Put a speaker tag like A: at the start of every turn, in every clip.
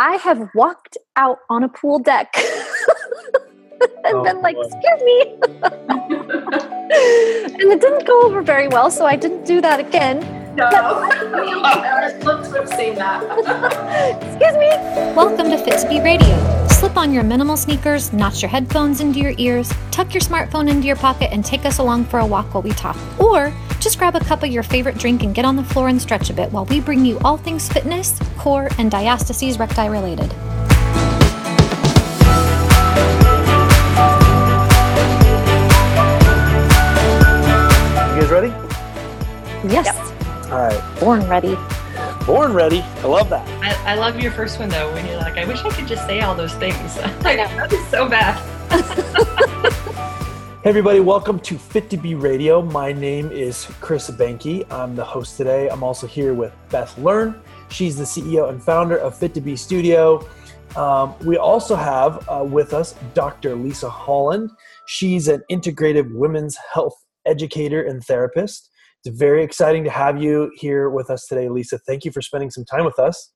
A: I have walked out on a pool deck and
B: Oh,
A: been like, excuse me. and it didn't go over very well, so I didn't do that again.
C: No. I've looked to have seen that.
A: Excuse me.
D: Welcome to Fit to Be Radio. Slip on your minimal sneakers, notch your headphones into your ears, tuck your smartphone into your pocket, and take us along for a walk while we talk. Or just grab a cup of your favorite drink and get on the floor and stretch a bit while we bring you all things fitness, core, and diastasis recti related.
B: You guys ready?
A: Yes.
B: All right.
A: Born ready.
B: Born ready. I love that.
E: I, I love your first one though, when you're like, I wish I could just say all those things. I know that is so bad.
B: Hey everybody, welcome to Fit to Be Radio. My name is Chris Banky. I'm the host today. I'm also here with Beth Learn. She's the CEO and founder of Fit to Be Studio. Um, we also have uh, with us Dr. Lisa Holland. She's an integrative women's health educator and therapist. It's very exciting to have you here with us today, Lisa. Thank you for spending some time with us.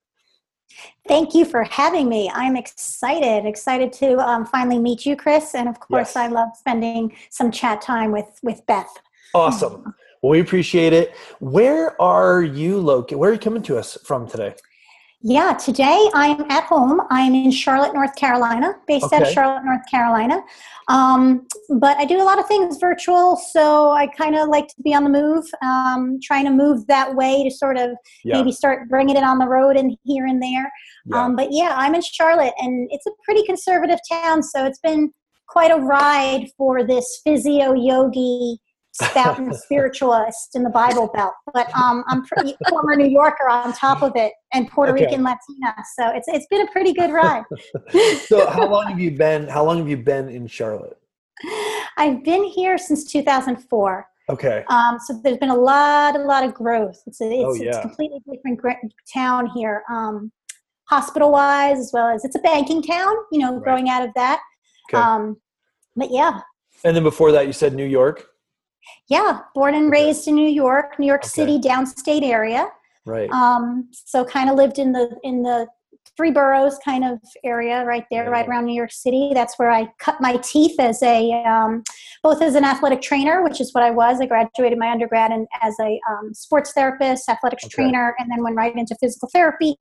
F: Thank you for having me. I'm excited, excited to um, finally meet you, Chris. And of course,
B: Yes.
F: I love spending some chat time with with Beth.
B: Awesome. Well, we appreciate it. Where are you located? Where are you coming to us from today?
F: Yeah, today I'm at home. I'm in Charlotte, North Carolina, based out of Charlotte, North Carolina. Um, but I do a lot of things virtual, so I kind of like to be on the move, um, trying to move that way to sort of
B: Yeah.
F: maybe start bringing it on the road and here and there.
B: yeah.
F: Um, but yeah, I'm in Charlotte, and it's a pretty conservative town, so it's been quite a ride for this physio yogi spout and spiritualist in the Bible Belt. But um, I'm pretty former New Yorker on top of it, and Puerto
B: Okay.
F: Rican Latina, so it's it's been a pretty good ride.
B: so how long have you been how long have you been in charlotte
F: I've been here since 2004.
B: okay
F: Um, so there's been a lot, a lot of growth. It's a, it's,
B: Oh,
F: it's a completely different gr- town here, um, hospital wise, as well as it's a banking town. You know,
B: Right.
F: growing out of that.
B: okay
F: Um, but yeah,
B: and then before that you said new york
F: yeah, born and raised in New York, New York
B: Okay.
F: City, downstate area.
B: right
F: Um, so kind of lived in the in the three boroughs kind of area right there,
B: Yeah.
F: right around New York City. That's where I cut my teeth as a um, both as an athletic trainer, which is what I was. I graduated my undergrad and as a um, sports therapist, athletics
B: Okay.
F: trainer, and then went right into physical therapy.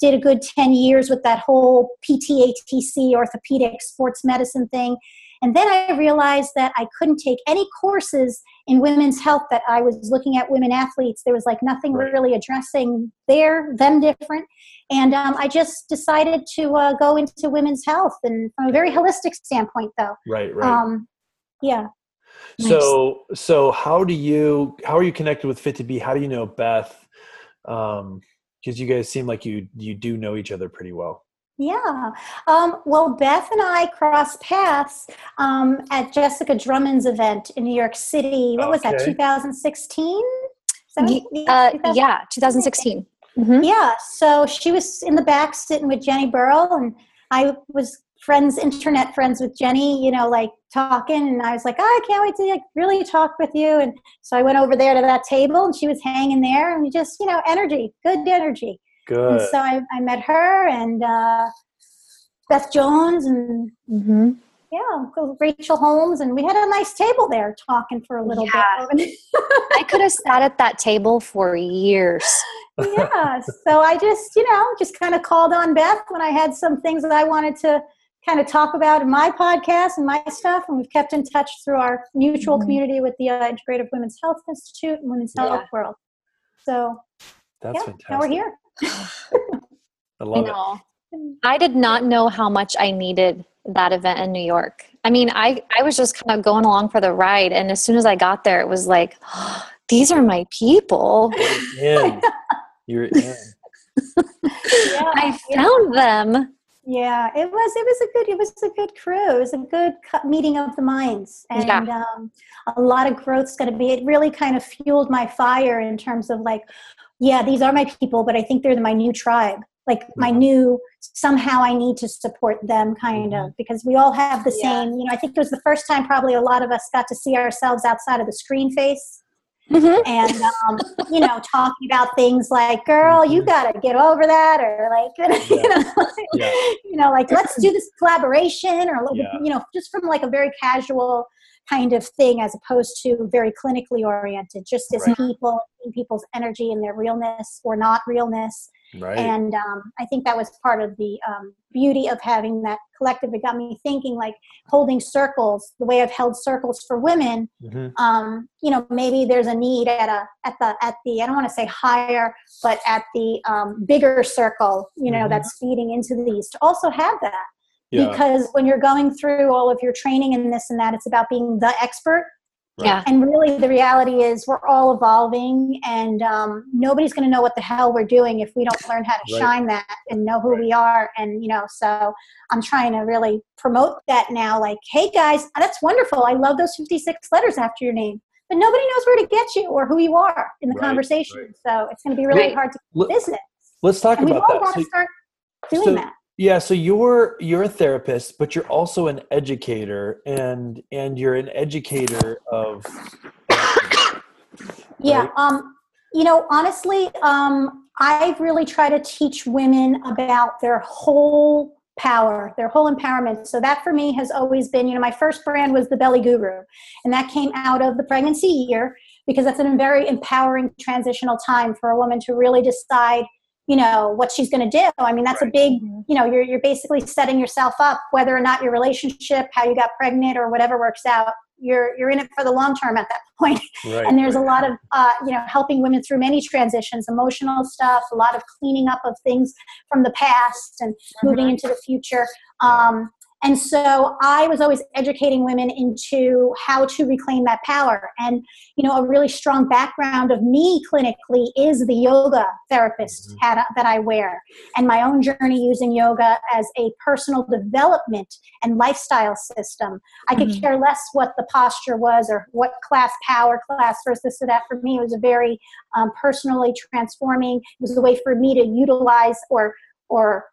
F: Did a good ten years with that whole PTATC orthopedic sports medicine thing. And then I realized that I couldn't take any courses in women's health that I was looking at women athletes. There was like nothing
B: Right.
F: really addressing their them different. And um, I just decided to uh, go into women's health and from a very holistic standpoint, though.
B: right right
F: Um, yeah.
B: so so how do you how are you connected with fit to be how do you know beth um because you guys seem like you you do know each other pretty well
F: Yeah. Um, well, Beth and I crossed paths um, at Jessica Drummond's event in New York City. What was that, 2016?
A: Uh, yeah, 2016. Mhm.
F: Yeah, so she was in the back sitting with Jenny Burrell, and I was friends, internet friends with Jenny, you know, like talking, and I was like, oh, I can't wait to like, really talk with you. And so I went over there to that table, and she was hanging there, and just, you know, energy, good energy.
B: Good
F: And so I, I met her and uh, Beth Jones and
A: Mhm.
F: yeah, Rachel Holmes, and we had a nice table there talking for a little bit.
A: I could have sat at that table for years.
F: yeah so i just you know just kind of called on beth when i had some things that i wanted to kind of talk about in my podcast and my stuff and we've kept in touch through our mutual
A: Mhm.
F: community with the uh, integrative women's health institute and women's
A: Yeah.
F: health world so
B: that's
F: yeah
B: fantastic
F: now we're here
B: i
A: I
B: love it.
A: I did not know how much I needed that event in New York. I mean, I, I was just kind of going along for the ride. And as soon as I got there, it was like, these are my people.
B: You're in. You're in.
F: yeah,
A: I
F: yeah.
A: found them.
F: Yeah, it was it was a good it was a good crew. It was a good meeting of the minds, and
A: Yeah.
F: um, a lot of growth's going to be. It really kind of fueled my fire in terms of like, yeah, these are my people, but I think they're my new tribe. Like my
B: Mhm.
F: new somehow I need to support them, kind of because we all have the
A: Yeah.
F: same. You know, I think it was the first time probably a lot of us got to see ourselves outside of the screen face.
A: Mhm.
F: and um, you know talking about things like girl you
B: Mhm.
F: got to get over that or like you know
B: Yeah.
F: you know like let's do this collaboration or
B: Yeah.
F: you know just from like a very casual kind of thing as opposed to very clinically oriented just as
B: Right.
F: people people's energy and their realness or not realness
B: Right.
F: and um, i think that was part of the um, beauty of having that collective it got me thinking like holding circles the way i've held circles for women
B: mm-hmm.
F: um, you know maybe there's a need at a at the at the i don't want to say higher but at the um, bigger circle you know
B: Mhm.
F: that's feeding into these to also have that
B: Yeah.
F: because when you're going through all of your training and this and that it's about being the expert
B: Right.
A: Yeah.
F: and really the reality is we're all evolving and um, nobody's going to know what the hell we're doing if we don't learn how to
B: Right.
F: shine that and know who we are and you know so i'm trying to really promote that now like hey guys that's wonderful i love those 56 letters after your name but nobody knows where to get you or who you are in the
B: Right,
F: conversation
B: right.
F: so it's going to be really
B: Let-
F: hard to
B: let-
F: business
B: Let's talk
F: and we've all
B: that.
F: got
B: So-
F: to start doing
B: so-
F: that
B: Yeah, so you're you're a therapist, but you're also an educator, and and you're an educator of.
F: Yeah. Um, you know, honestly, um, I really try to teach women about their whole power, their whole empowerment. So that for me has always been, you know, my first brand was the Belly Guru, and that came out of the pregnancy year because that's a very empowering transitional time for a woman to really decide, you know, what she's going to do. I mean, that's a big, you know, you're you're basically setting yourself up, whether or not your relationship, how you got pregnant, or whatever works out. You're you're in it for the long term at that point
B: right.
F: and there's a lot of uh, you know helping women through many transitions emotional stuff a lot of cleaning up of things from the past and moving into the future um, and so i was always educating women into how to reclaim that power and you know a really strong background of me clinically is the yoga therapist
B: Mhm.
F: hat that i wear and my own journey using yoga as a personal development and lifestyle system I could
A: Mhm.
F: care less what the posture was or what class power class versus this or that. For me, it was a very um, personally transforming. It was a way for me to utilize or or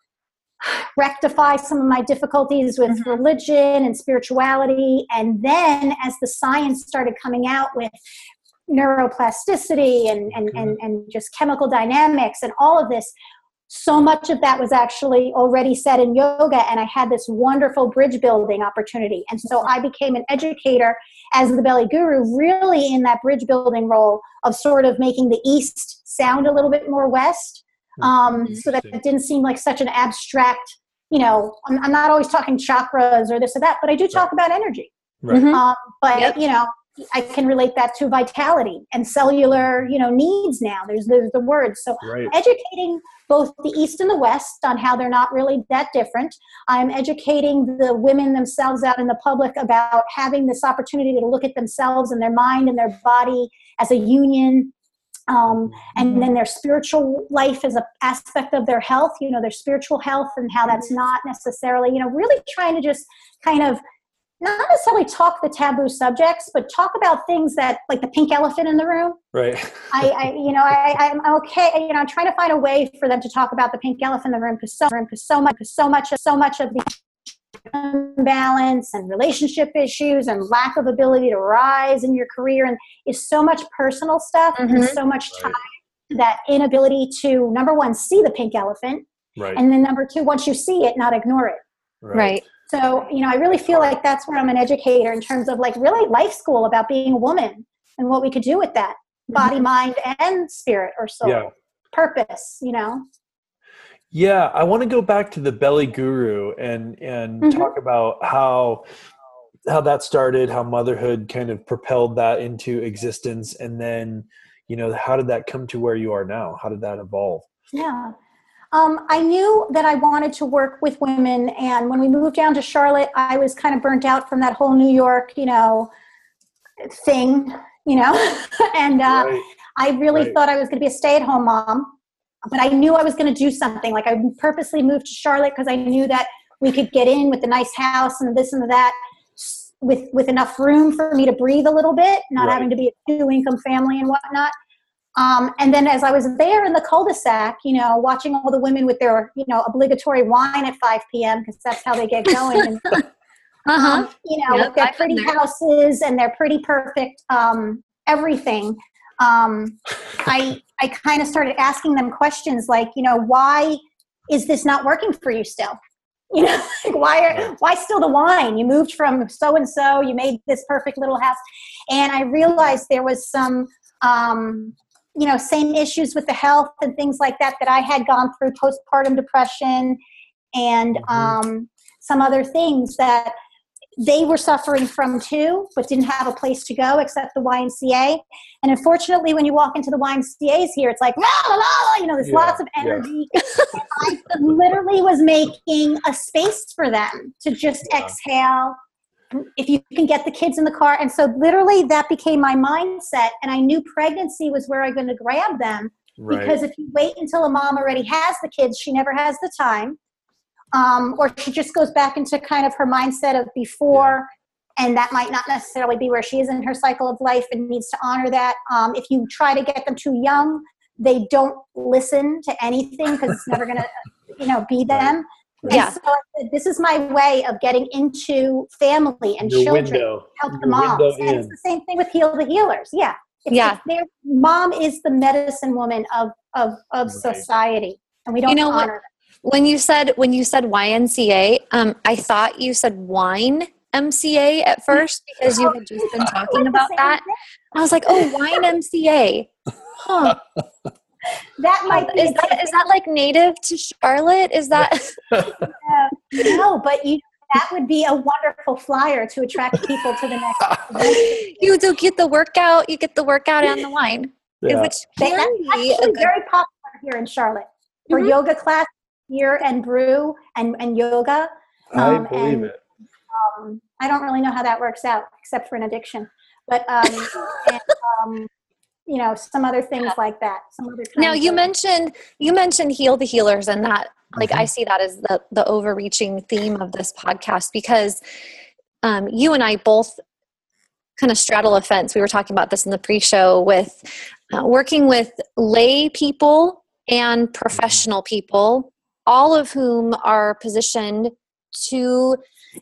F: rectify some of my difficulties with
A: Mhm.
F: religion and spirituality. And then, as the science started coming out with neuroplasticity and and, and, and just chemical dynamics and all of this so much of that was actually already said in yoga. And i had this wonderful bridge building opportunity. And so i became an educator as the belly guru really in that bridge building role of sort of making the east sound a little bit more west um, so that it didn't seem like such an abstract you know i'm, I'm not always talking chakras or this or that but i do talk about energy
B: Right.
A: Mhm.
F: um, but
A: Yep.
F: you know i can relate that to vitality and cellular you know needs now there's there's the words so
B: Right.
F: educating both the East and the West on how they're not really that different. I'm educating the women themselves out in the public about having this opportunity to look at themselves and their mind and their body as a union. Um, and then their spiritual life as an aspect of their health, you know, their spiritual health and how that's not necessarily, you know, really trying to just kind of not necessarily talk the taboo subjects, but talk about things that, like the pink elephant in the room,
B: Right.
F: I, I you know, I, I'm okay. You know, I'm trying to find a way for them to talk about the pink elephant in the room because so, so much, so much, so much of the imbalance and relationship issues and lack of ability to rise in your career and is so much personal stuff and
A: Mhm.
F: so much
B: Right.
F: time that inability to number one see the pink elephant
B: Right.
F: and then number two once you see it not ignore it
A: Right.
F: so, you know, I really feel like that's where I'm an educator in terms of like really life school about being a woman and what we could do with that body, mind, and spirit or soul.
B: Yeah.
F: Purpose, you know?
B: Yeah, I want to go back to the Belly Guru and and
F: Mhm.
B: talk about how how that started, how motherhood kind of propelled that into existence, and then you know how did that come to where you are now? How did that evolve?
F: Yeah. Um, I knew that I wanted to work with women, and when we moved down to Charlotte, I was kind of burnt out from that whole New York, you know, thing, you know, and uh,
B: Right.
F: I really
B: Right.
F: thought I was going to be a stay-at-home mom, but I knew I was going to do something. Like I purposely moved to Charlotte because I knew that we could get in with a nice house and this and that, with with enough room for me to breathe a little bit, not
B: Right.
F: having to be a two-income family and whatnot. Um, and then as I was there in the cul-de-sac, you know, watching all the women with their, you know, obligatory wine at 5 p.m. because that's how they get going. And,
A: Uh-huh.
F: um, you know,
A: Yep,
F: with their
A: I've
F: pretty houses and their pretty perfect um, everything. um, I I kind of started asking them questions like, you know, why is this not working for you still? You know, like why are, why still the wine? You moved from so and so, you made this perfect little house, and I realized there was some. Um, you know, same issues with the health and things like that that I had gone through postpartum depression and
B: Mhm.
F: um, some other things that they were suffering from too, but didn't have a place to go except the YMCA. And unfortunately, when you walk into the YMCA's here, it's like, la, la, la, you know, there's
B: Yeah,
F: lots of
B: yeah.
F: energy. I literally was making a space for them to just
B: Yeah.
F: exhale. If you can get the kids in the car. And so, literally, that became my mindset. And I knew pregnancy was where I'm going to grab them
B: Right.
F: because if you wait until a mom already has the kids, she never has the time. Um, or she just goes back into kind of her mindset of before, and that might not necessarily be where she is in her cycle of life and needs to honor that. Um, if you try to get them too young, they don't listen to anything because it's never going to, you know, be them. And
A: Yeah.
F: so this is my way of getting into family and
B: Your
F: children
B: window.
F: help the
B: Your
F: moms.
B: window
F: And it's the same thing with Heal the Healers. Yeah. It's,
A: Yeah.
F: it's their mom is the medicine woman of of, of
B: Right.
F: society, and we don't
A: You know what?
F: Honor
A: When you said when you said YNCA, um, I thought you said wine MCA at first because you had just been talking about that. I was like, oh, wine MCA. Huh.
F: that. That might be
A: Is that is that like native to Charlotte? Is that
F: no, but you that would be a wonderful flyer to attract people to the next.
A: you do get the workout? You get the workout and the wine,
B: Yeah.
A: which
F: That-
A: can
F: that's
A: be a good.
F: very popular here in Charlotte for
A: Mhm.
F: yoga class here and brew and, and yoga.
B: I
F: um,
B: believe
F: and-
B: it.
F: um, I don't really know how that works out, except for an addiction. But um, and, um, you know, some other things like that. Some other
A: Now you mentioned you mentioned heal the healers and that like
B: Mm-hmm.
A: I see that as the the overreaching theme of this podcast because um, you and I both kind of straddle a fence. We were talking about this in the pre-show with uh, working with lay people and professional people, all of whom are positioned to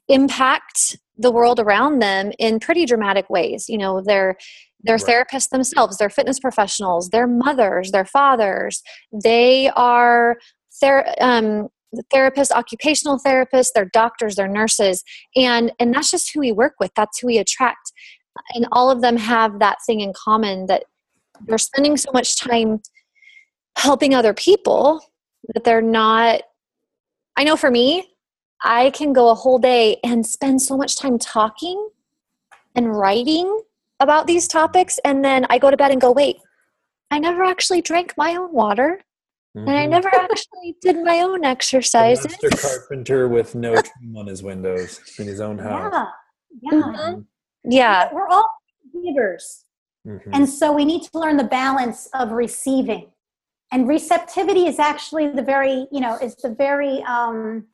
A: impact the world around them in pretty dramatic ways. You know, they're they're
B: Right.
A: therapists themselves, they're fitness professionals, they're mothers, they're fathers, they are ther- um, therapists, occupational therapists, they're doctors, they're nurses, and and that's just who we work with. That's who we attract, and all of them have that thing in common that they're spending so much time helping other people that they're not. I know for me, I can go a whole day and spend so much time talking and writing about these topics, and then I go to bed and go, wait. I never actually drank my own water and I
B: Mhm.
A: never actually did my own
B: The
A: exercises.
B: master carpenter with no trim on his windows in his own house.
F: Yeah, yeah.
A: Mhm. Yeah,
F: We're all givers.
B: Mhm.
F: And so we need to learn the balance of receiving. And receptivity is actually the very, you know, is the very, um,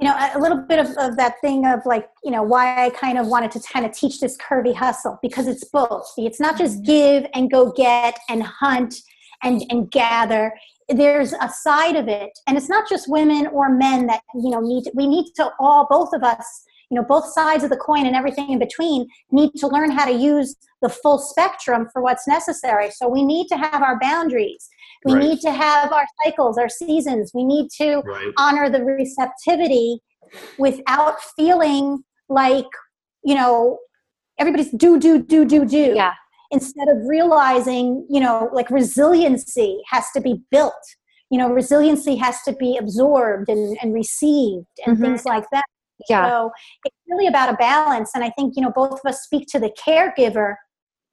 F: you know, a, little bit of, of that thing of like, you know, why I kind of wanted to kind of teach this curvy hustle because it's both. It's not just give and go get and hunt and, and gather. There's a side of it. And it's not just women or men that, you know, need, we need to all, both of us, you know, both sides of the coin and everything in between need to learn how to use the full spectrum for what's necessary. So we need to have our boundaries. We
B: Right.
F: need to have our cycles, our seasons. We need to
B: Right.
F: honor the receptivity without feeling like, you know, everybody's do, do, do, do, do.
A: yeah,
F: Instead of realizing, you know, like resiliency has to be built. You know, resiliency has to be absorbed and, and received and
A: Mhm.
F: things like that.
A: yeah,
F: So it's really about a balance. And I think, you know, both of us speak to the caregiver,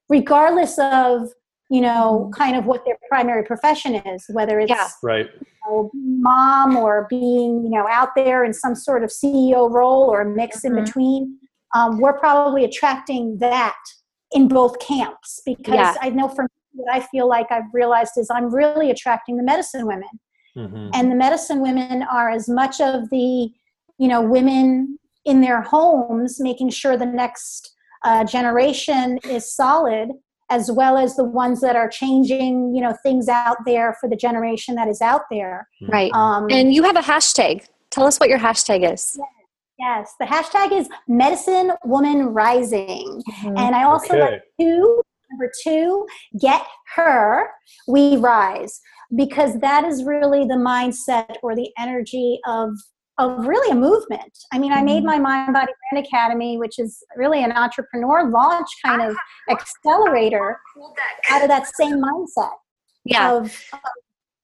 F: regardless of, you know, kind of what their primary profession is, whether it's
A: Yeah.
B: Right.
F: you know, mom or being, you know, out there in some sort of CEO role or a mix in
A: Mhm.
F: between. Um, we're probably attracting that in both camps because
A: Yeah.
F: I know for me, what I feel like I've realized is I'm really attracting the medicine women
B: Mhm.
F: and the medicine women are as much of the you know women in their homes making sure the next uh, generation is solid as well as the ones that are changing you know things out there for the generation that is out there
A: right.
F: um,
A: And you have a hashtag. Tell us what your hashtag is.
F: yes the hashtag is medicine woman rising
A: Mhm.
F: and i also
B: Okay.
F: like to number two, get her, we rise. Because that is really the mindset or the energy of of really a movement. I mean, I made
A: Mm-hmm.
F: my Mind Body Brand Academy, which is really an entrepreneur launch kind of accelerator out of that same mindset
A: Yeah.
F: of, of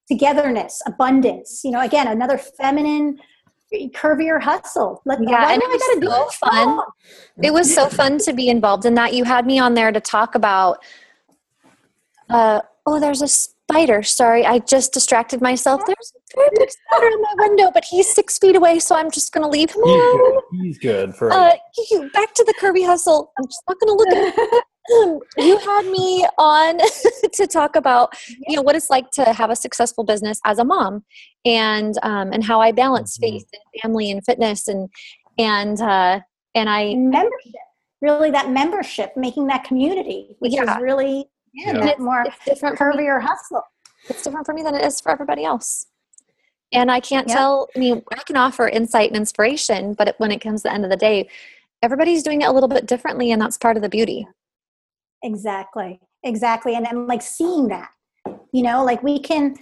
F: togetherness, abundance. You know, again, another feminine, curvier hustle. Let,
A: Yeah, and
F: do
A: it was so fun. It was so fun to be involved in that. You had me on there to talk about. Uh, oh, there's a spider. Sorry, I just distracted myself. There's a very big spider in my window, but he's six feet away, so I'm just going to leave him
B: He's
A: alone.
B: good. He's good for
A: Uh, you- back to the curvy hustle. I'm just not going to look at it. Um, you had me on to talk about you know what it's like to have a successful business as a mom and um, and how I balance
B: Mhm.
A: faith and family and fitness and and uh, and I
F: membership. Really, that membership, making that community, which
A: Yeah.
F: is really yeah,
B: Yeah.
F: that more
A: it's different for me.
F: curvier hustle.
A: it's different for me than it is for everybody else. And I can't
F: Yep.
A: tell, I mean, I can offer insight and inspiration, but when it comes to the end of the day, everybody's doing it a little bit differently, and that's part of the beauty.
F: Exactly. Exactly. And and like seeing that, you know, like we can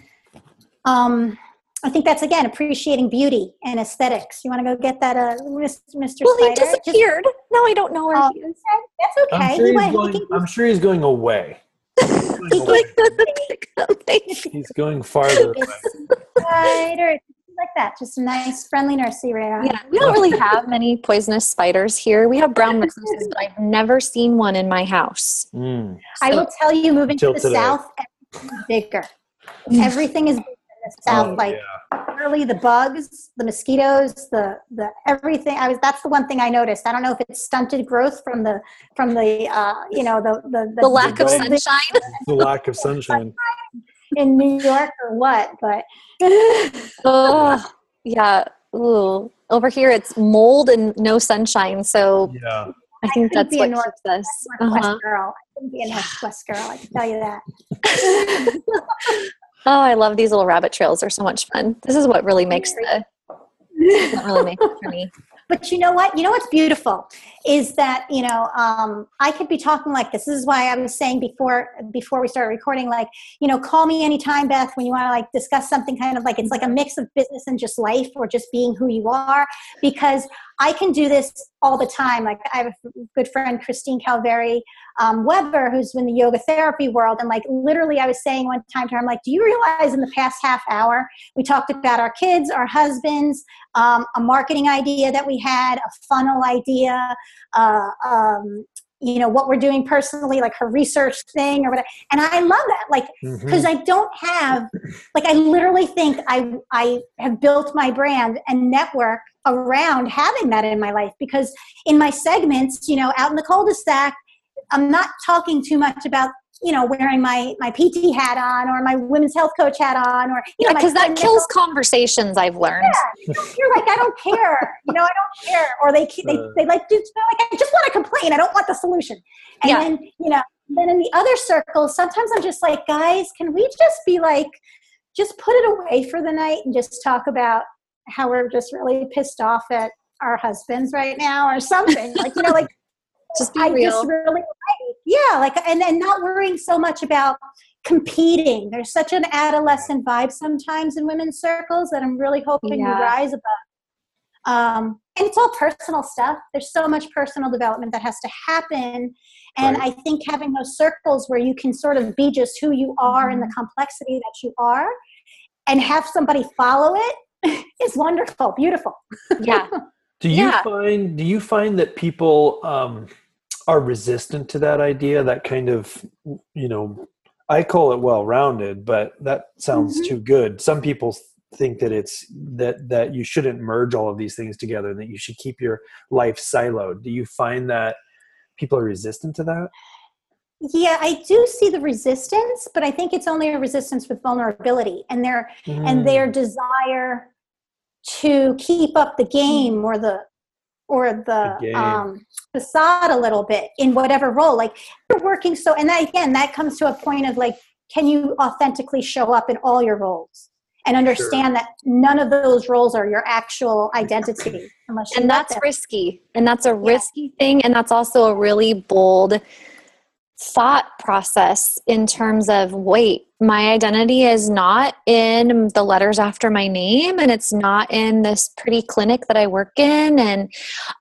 F: um I think that's again appreciating beauty and aesthetics. You want to go get that uh Mr. Mr.
A: Well, he
F: Spider? Just-
A: disappeared. now I don't know where
F: Oh,
A: he is.
F: that's okay.
B: I'm sure,
F: he
B: he's
F: went, he
B: going,
F: can
B: I'm sure he's going away. He's going
A: like the pick
B: He's going farther away.
F: spider like that. Just a nice friendly nursery rare.
A: Yeah, we don't really have many poisonous spiders here. We have brown recluses, but I've never seen one in my house.
B: Mm.
F: I will tell you, moving to the
B: today.
F: south, everything is bigger. Everything is bigger in the south.
B: Oh,
F: like
B: yeah.
F: literally the bugs, the mosquitoes, the the everything. I was that's the one thing I noticed. I don't know if it's stunted growth from the from the uh, you know the the,
A: The lack of
B: Right.
A: sunshine.
B: the lack of sunshine.
F: in New York or what, but
A: Oh, yeah. Ooh. Over here, it's mold and no sunshine. So
B: Yeah.
A: I think
F: couldn't
A: that's
F: be a North-
A: keeps us.
F: Northwest
A: Uh-huh.
F: girl. I couldn't be a Northwest girl. I can tell you that.
A: Oh, I love these little rabbit trails. They're so much fun. This is what really makes the really makes it for me.
F: But you know what? You know what's beautiful is that you know um, I could be talking like this. This is why I was saying before before we started recording, like you know, call me anytime, Beth, when you want to like discuss something kind of like it's like a mix of business and just life or just being who you are. Because I can do this all the time. Like I have a good friend, Christine Calveri um, Weber, who's in the yoga therapy world, and like literally, I was saying one time to her, I'm like, "Do you realize in the past half hour we talked about our kids, our husbands, um, a marketing idea that we had, a funnel idea, uh, um, you know, what we're doing personally, like her research thing or whatever. And I love that, like,
B: mm-hmm.
F: because I don't have, like, I literally think I I have built my brand and network around having that in my life because in my segments, you know, out in the cul-de-sac, I'm not talking too much about you know wearing my my PT hat on or my women's health coach hat on or you
A: Yeah,
F: know
A: because that kills conversations. I've learned.
F: you're like, I don't care. You know, I don't care. Or they they, they like, just, like, I just want to complain. I don't want the solution. And
A: Yeah.
F: then, you know, then in the other circles, sometimes I'm just like, guys, can we just be like, just put it away for the night and just talk about how we're just really pissed off at our husbands right now or something. like, you know, like
A: Just be
F: I
A: real.
F: just really like, yeah, like, and and not worrying so much about competing. There's such an adolescent vibe sometimes in women's circles that I'm really hoping
A: Yeah.
F: you rise above. Um, and it's all personal stuff. There's so much personal development that has to happen. And I think having those circles where you can sort of be just who you are in the complexity that you are and have somebody follow it is wonderful, beautiful.
A: yeah.
B: Do you
A: Yeah.
B: find do you find that people um, are resistant to that idea? That kind of you know, I call it well rounded, but that sounds
F: Mhm.
B: too good. Some people think that it's that that you shouldn't merge all of these things together, and that you should keep your life siloed. Do you find that people are resistant to that?
F: Yeah, I do see the resistance, but I think it's only a resistance with vulnerability and their and
B: Mm.
F: their desire to keep up the game or the or the,
B: The
F: um, facade a little bit in whatever role. Like you're working so, and that, again, that comes to a point of like, can you authentically show up in all your roles and understand that none of those roles are your actual identity unless
A: and that's
F: them.
A: risky and that's a risky thing and that's also a really bold thought process in terms of wait my identity is not in the letters after my name and it's not in this pretty clinic that i work in. And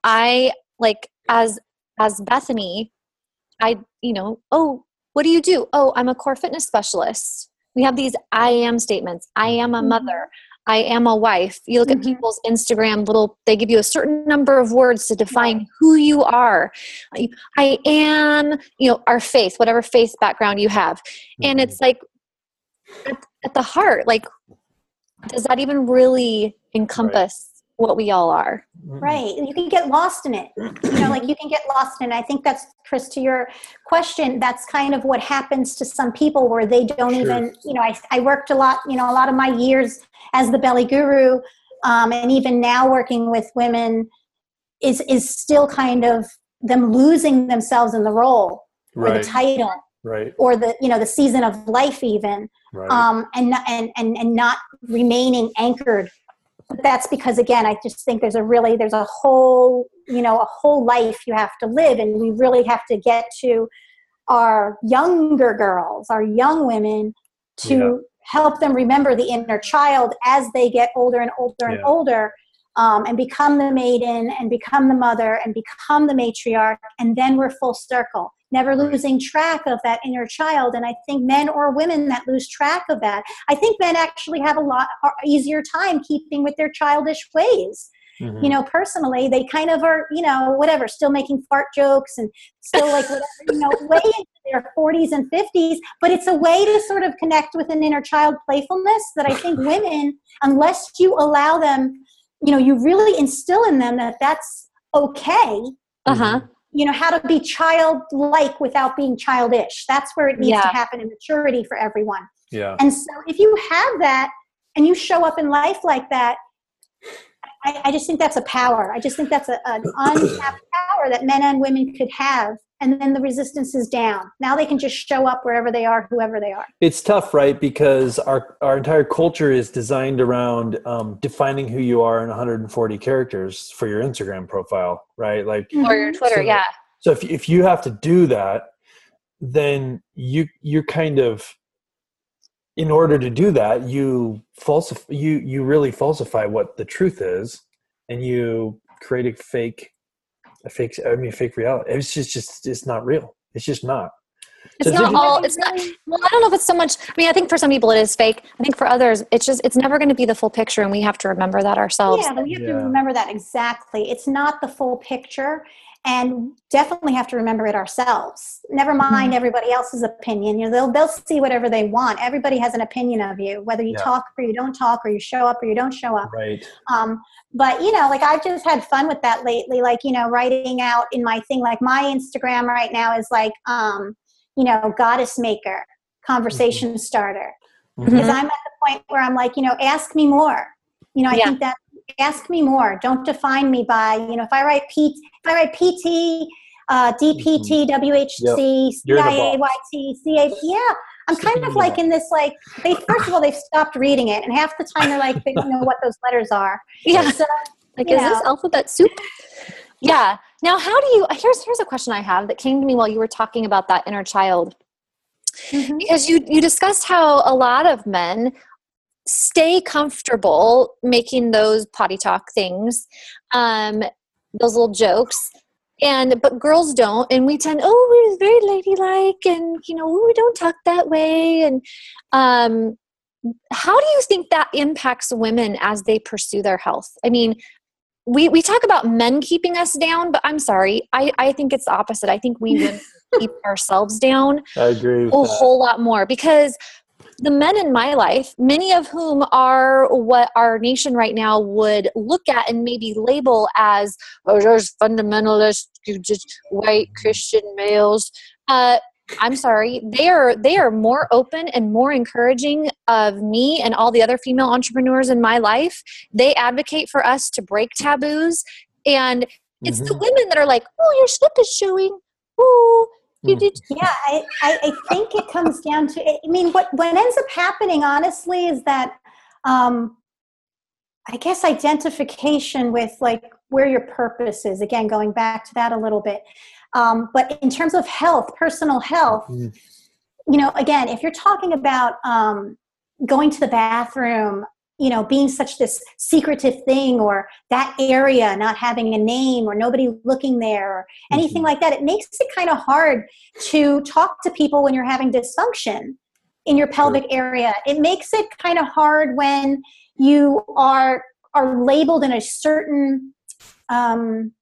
A: i like as as bethany i you know oh what do you do? Oh i'm a core fitness specialist. We have these i am statements. I am a
F: Mm-hmm.
A: mother. I am a wife. You look at
F: Mhm.
A: people's instagram little they give you a certain number of words to define who you are. I am you know our faith whatever faith background you have. And
B: Mm-hmm.
A: it's like at, at the heart like does that even really encompass what we all are.
F: Right. You can get lost in it. You know, like you can get lost in it. I think that's, Chris, to your question, that's kind of what happens to some people where they don't
B: Sure.
F: even, you know, I, I worked a lot, you know, a lot of my years as the belly guru, um, and even now working with women is, is still kind of them losing themselves in the role or the title
B: Right.
F: or the, you know, the season of life even
B: Right.
F: um, and, not- and and and not remaining anchored. But that's because again, I just think there's a really there's a whole you know a whole life you have to live, and we really have to get to our younger girls, our young women, to
B: Yeah.
F: help them remember the inner child as they get older and older and
B: Yeah.
F: older. Um, and become the maiden and become the mother and become the matriarch and then we're full circle never losing track of that inner child. And i think men or women that lose track of that i think men actually have a lot easier time keeping with their childish ways.
B: Mhm.
F: you know personally they kind of are you know whatever still making fart jokes and still like whatever you know way into their 40s and 50s but it's a way to sort of connect with an inner child playfulness that i think women unless you allow them you know you really instill in them that that's okay
A: uh-huh
F: you know how to be childlike without being childish that's where it needs
A: Yeah.
F: to happen in maturity for everyone
B: Yeah.
F: and so if you have that and you show up in life like that I, I just think that's a power. I just think that's a, an untapped power that men and women could have. And then the resistance is down. Now they can just show up wherever they are, whoever they are.
B: It's tough, right? Because our our entire culture is designed around um, defining who you are in 140 characters for your Instagram profile, right? Like,
A: or your twitter
B: So-
A: yeah
B: so if if you have to do that, then you you're kind of in order to do that, you falsify you you really falsify what the truth is, and you create a fake a fake I mean fake reality. It's just just it's not real. It's just not.
A: it's
B: So
A: not
B: did-
A: all it's not well i don't know if it's so much i mean i think for some people it is fake i think for others it's just it's never going to be the full picture and we have to remember that ourselves
F: Yeah, we have to remember that exactly. It's not the full picture, and definitely have to remember it ourselves. Never mind everybody else's opinion. You know, they'll they'll see whatever they want. Everybody has an opinion of you, whether you
B: Yeah.
F: talk or you don't talk, or you show up or you don't show up.
B: Right.
F: Um, but you know, like I've just had fun with that lately. Like you know, writing out in my thing. Like my Instagram right now is like, um, you know, goddess maker, conversation starter
B: Mhm.
F: because I'm at the point where I'm like, you know, ask me more. You know, I
A: Yeah.
F: think that ask me more. Don't define me by, you know, if I write P, if I write PT, uh, DPT, WHC,
B: You're the boss.
F: CIAYT, CA, yeah. I'm kind of like in this like they first of all they've stopped reading it and half the time they're like they don't know what those letters are.
A: yeah
F: So
A: like is this alphabet soup yeah now how do you here's here's a question i have that came to me while you were talking about that inner child
F: mhm.
A: because you you discussed how a lot of men stay comfortable making those potty talk things um those little jokes. And but girls don't and we tend oh we're very ladylike and you know we don't talk that way and um how do you think that impacts women as they pursue their health? I mean we, we talk about men keeping us down but i'm sorry i, I think it's the opposite. I think we women keep ourselves down
B: I agree
A: a
B: that.
A: whole lot more because the men in my life, many of whom are what our nation right now would look at and maybe label as oh, those fundamentalist, you just white Christian males. Uh, I'm sorry, they are they are more open and more encouraging of me and all the other female entrepreneurs in my life. They advocate for us to break taboos, and it's the
B: Mhm.
A: women that are like, "Oh, your slip is showing." Ooh, you
B: Mm.
A: did
F: yeah I, I, I think it comes down to i mean what what ends up happening honestly is that um i guess identification with like where your purpose is again going back to that a little bit Um, but in terms of health, personal health,
B: Mhm.
F: you know, again, if you're talking about um, going to the bathroom, you know, being such this secretive thing, or that area not having a name, or nobody looking there, or anything
B: Mhm.
F: like that, it makes it kind of hard to talk to people when you're having dysfunction in your pelvic area. It makes it kind of hard when you are are labeled in a certain um,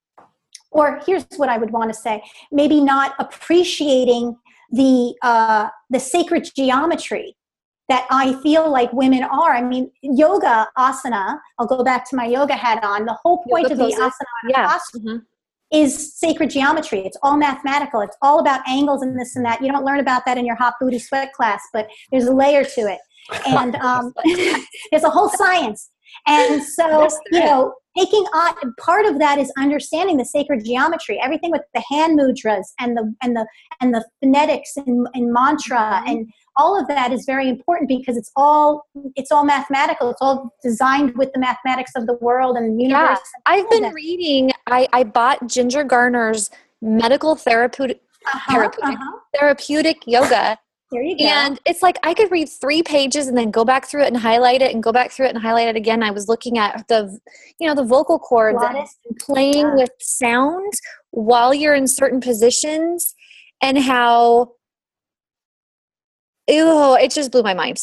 F: or here's what I would want to say: maybe not appreciating the uh, the sacred geometry that I feel like women are. I mean, yoga asana. I'll go back to my yoga hat on. The whole point
A: Yoga
F: of the
A: poses.
F: asana
A: Yeah.
F: posture
A: Mhm.
F: is sacred geometry. It's all mathematical. It's all about angles and this and that. You don't learn about that in your hot booty sweat class, but there's a layer to it. And um, there's a whole science. And so, you know, taking on part of that is understanding the sacred geometry, everything with the hand mudras and the and the and the phonetics and, and mantra
A: Mhm.
F: and all of that is very important because it's all it's all mathematical. It's all designed with the mathematics of the world and the universe.
A: I've been
F: that.
A: reading. I, I bought Ginger Garner's medical therapeutic
F: Uh-huh,
A: therapeutic.
F: uh-huh.
A: therapeutic yoga,
F: There you go.
A: and it's like I could read three pages and then go back through it and highlight it and go back through it and highlight it again. I was looking at the, you know, the vocal cords and playing
F: Yeah.
A: with sound while you're in certain positions, and how, ew, it just blew my mind.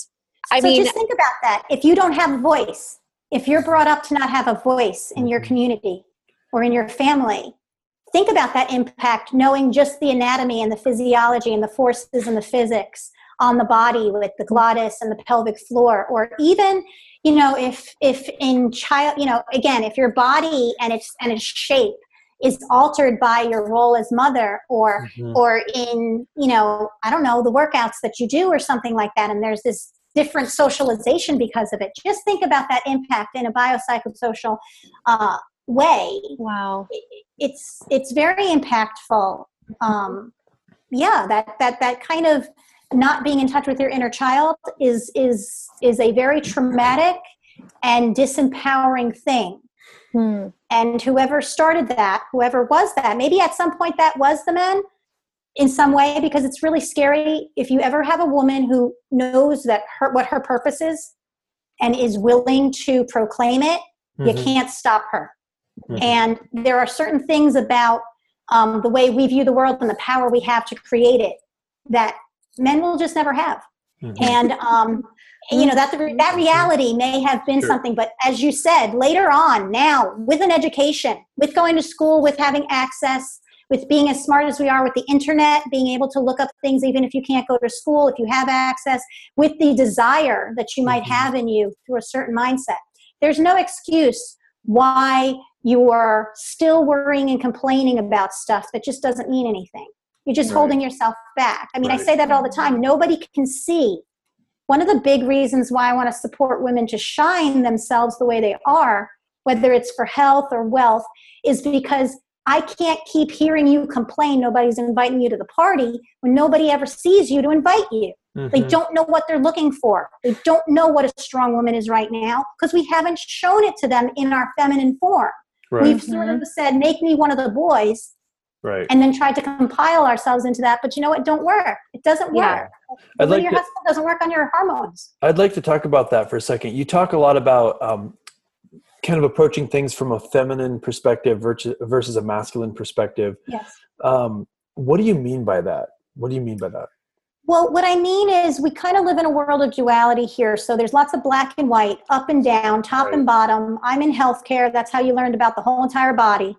A: I
F: so
A: mean,
F: just think about that. If you don't have a voice, if you're brought up to not have a voice in your
B: Mhm.
F: community or in your family, think about that impact knowing just the anatomy and the physiology and the forces and the physics on the body with the glottis and the pelvic floor or even you know if if in child you know again if your body and its and its shape is altered by your role as mother or
B: Mhm.
F: or in you know i don't know the workouts that you do or something like that. And there's this different socialization because of it. Just think about that impact in a biopsychosocial uh, way.
A: Wow.
F: it's it's very impactful. Um yeah that that that kind of not being in touch with your inner child is is is a very traumatic and disempowering thing
A: Hmm.
F: and whoever started that whoever was that maybe at some point that was the men in some way because it's really scary if you ever have a woman who knows that her what her purpose is and is willing to proclaim it you
B: Mhm.
F: can't stop her
B: Mhm.
F: and there are certain things about um, the way we view the world and the power we have to create it that men will just never have
B: Mhm.
F: and um, you know that that reality may have been
B: Sure.
F: something but as you said later on now with an education with going to school with having access with being as smart as we are with the internet being able to look up things even if you can't go to school if you have access with the desire that you might
B: Mhm.
F: have in you through a certain mindset there's no excuse why you are still worrying and complaining about stuff that just doesn't mean anything you're just
B: Right.
F: holding yourself back i mean i say that all the time nobody can see one of the big reasons why I want to support women to shine themselves the way they are, whether it's for health or wealth, is because I can't keep hearing you complain nobody's inviting you to the party when nobody ever sees you to invite you. They
B: Mhm.
F: don't know what they're looking for. They don't know what a strong woman is right now because we haven't shown it to them in our feminine form.
B: Right.
F: We've sort of said, make me one of the boys,
B: Right.
F: and then tried to compile ourselves into that. But you know, it don't work. It doesn't work.
A: Yeah.
B: Like
F: your
B: to-
F: husband doesn't work on your hormones.
B: I'd like to talk about that for a second. You talk a lot about um, kind of approaching things from a feminine perspective versus, versus a masculine perspective.
F: Yes.
B: Um, what do you mean by that? What do you mean by that?
F: Well, what I mean is we kind of live in a world of duality here. So there's lots of black and white, up and down, top
B: Right.
F: and bottom. I'm in healthcare. That's how you learned about the whole entire body.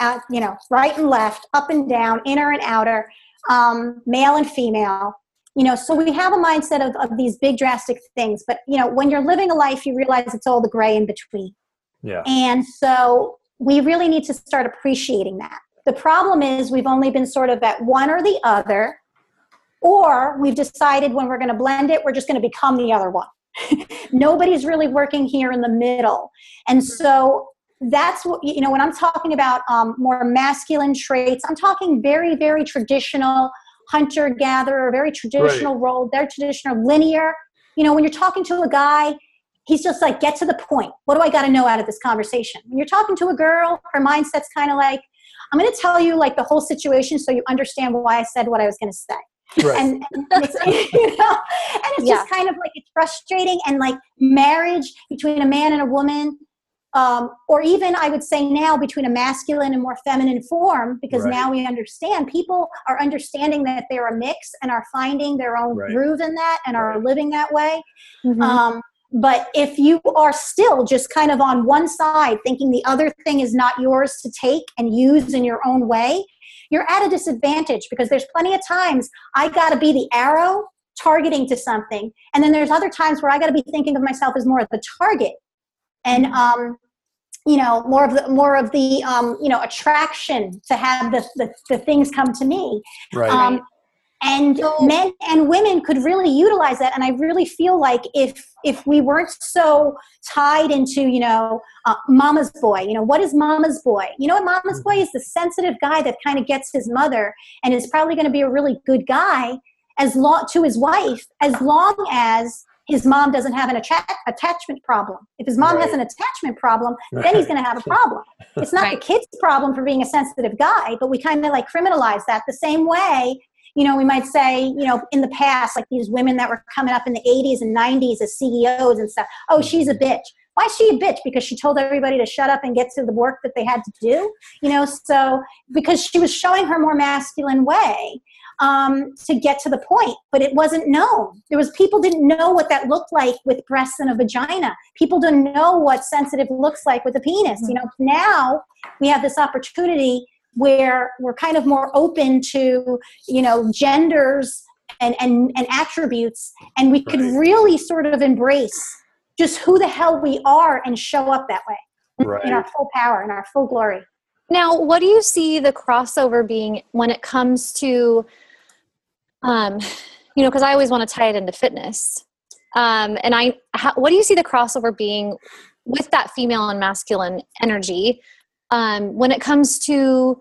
F: Out, you know, right and left, up and down, inner and outer, um, male and female. You know, so we have a mindset of, of these big drastic things. But you know, when you're living a life, you realize it's all the gray in between.
B: Yeah.
F: And so we really need to start appreciating that. The problem is we've only been sort of at one or the other, or we've decided when we're going to blend it, we're just going to become the other one. Nobody's really working here in the middle. And so that's what, you know, when I'm talking about um, more masculine traits, I'm talking very, very traditional hunter gatherer, very traditional role, very traditional linear. You know, when you're talking to a guy, he's just like, get to the point. What do I got to know out of this conversation? When you're talking to a girl, her mindset's kind of like, I'm going to tell you like the whole situation so you understand why I said what I was going to say.
B: Right.
F: And, and it's, you know, and it's
A: Yeah.
F: just kind of like it's frustrating and like marriage between a man and a woman um, or even I would say now between a masculine and more feminine form, because
B: Right.
F: now we understand people are understanding that they're a mix and are finding their own
B: Right.
F: groove in that and are living that way.
A: Mhm.
F: Um, but if you are still just kind of on one side, thinking the other thing is not yours to take and use in your own way, you're at a disadvantage because there's plenty of times I got to be the arrow targeting to something, and then there's other times where I got to be thinking of myself as more of the target, and um, you know, more of the more of the um, you know attraction to have the, the the things come to me.
B: Right.
F: Um, and
A: So-
F: men and women could really utilize that. And I really feel like if if we weren't so tied into you know uh, mama's boy, you know what is mama's boy? You know what mama's boy is the sensitive guy that kind of gets his mother and is probably going to be a really good guy as long to his wife as long as his mom doesn't have an atta- attachment problem. If his mom has an attachment problem, then he's going to have a problem. It's not
A: Right.
F: the kid's problem for being a sensitive guy, but we kind of like criminalize that the same way. You know, we might say, you know, in the past, like these women that were coming up in the 80s and 90s as CEOs and stuff. Oh, she's a bitch. Why is she a bitch? Because she told everybody to shut up and get to the work that they had to do. You know, so because she was showing her more masculine way um, to get to the point, but it wasn't known. There was people didn't know what that looked like with breasts and a vagina. People didn't know what sensitive looks like with a penis. You know, now we have this opportunity where we're kind of more open to you know genders and and, and attributes, and we could really sort of embrace just who the hell we are and show up that way in our full power in our full glory.
A: Now, what do you see the crossover being when it comes to, um, you know, because I always want to tie it into fitness. Um, and I, how, what do you see the crossover being with that female and masculine energy um, when it comes to